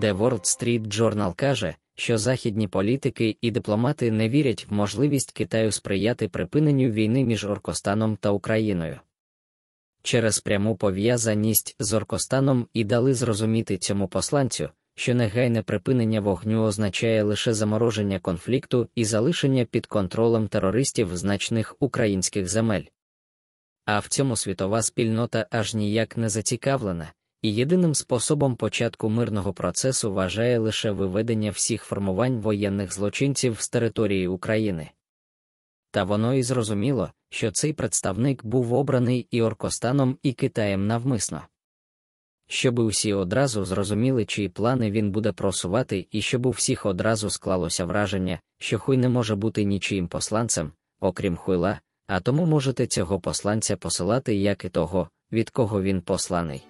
The World Street Journal каже, що західні політики і дипломати не вірять в можливість Китаю сприяти припиненню війни між Оркостаном та Україною. Через пряму пов'язаність з Оркостаном і дали зрозуміти цьому посланцю, що негайне припинення вогню означає лише замороження конфлікту і залишення під контролем терористів значних українських земель. А в цьому світова спільнота аж ніяк не зацікавлена, і єдиним способом початку мирного процесу вважає лише виведення всіх формувань воєнних злочинців з території України. Та воно і зрозуміло, що цей представник був обраний і Оркостаном, і Китаєм навмисно. Щоби усі одразу зрозуміли, чиї плани він буде просувати, і щоб у всіх одразу склалося враження, що хуй не може бути нічиїм посланцем, окрім хуйла, а тому можете цього посланця посилати як і того, від кого він посланий.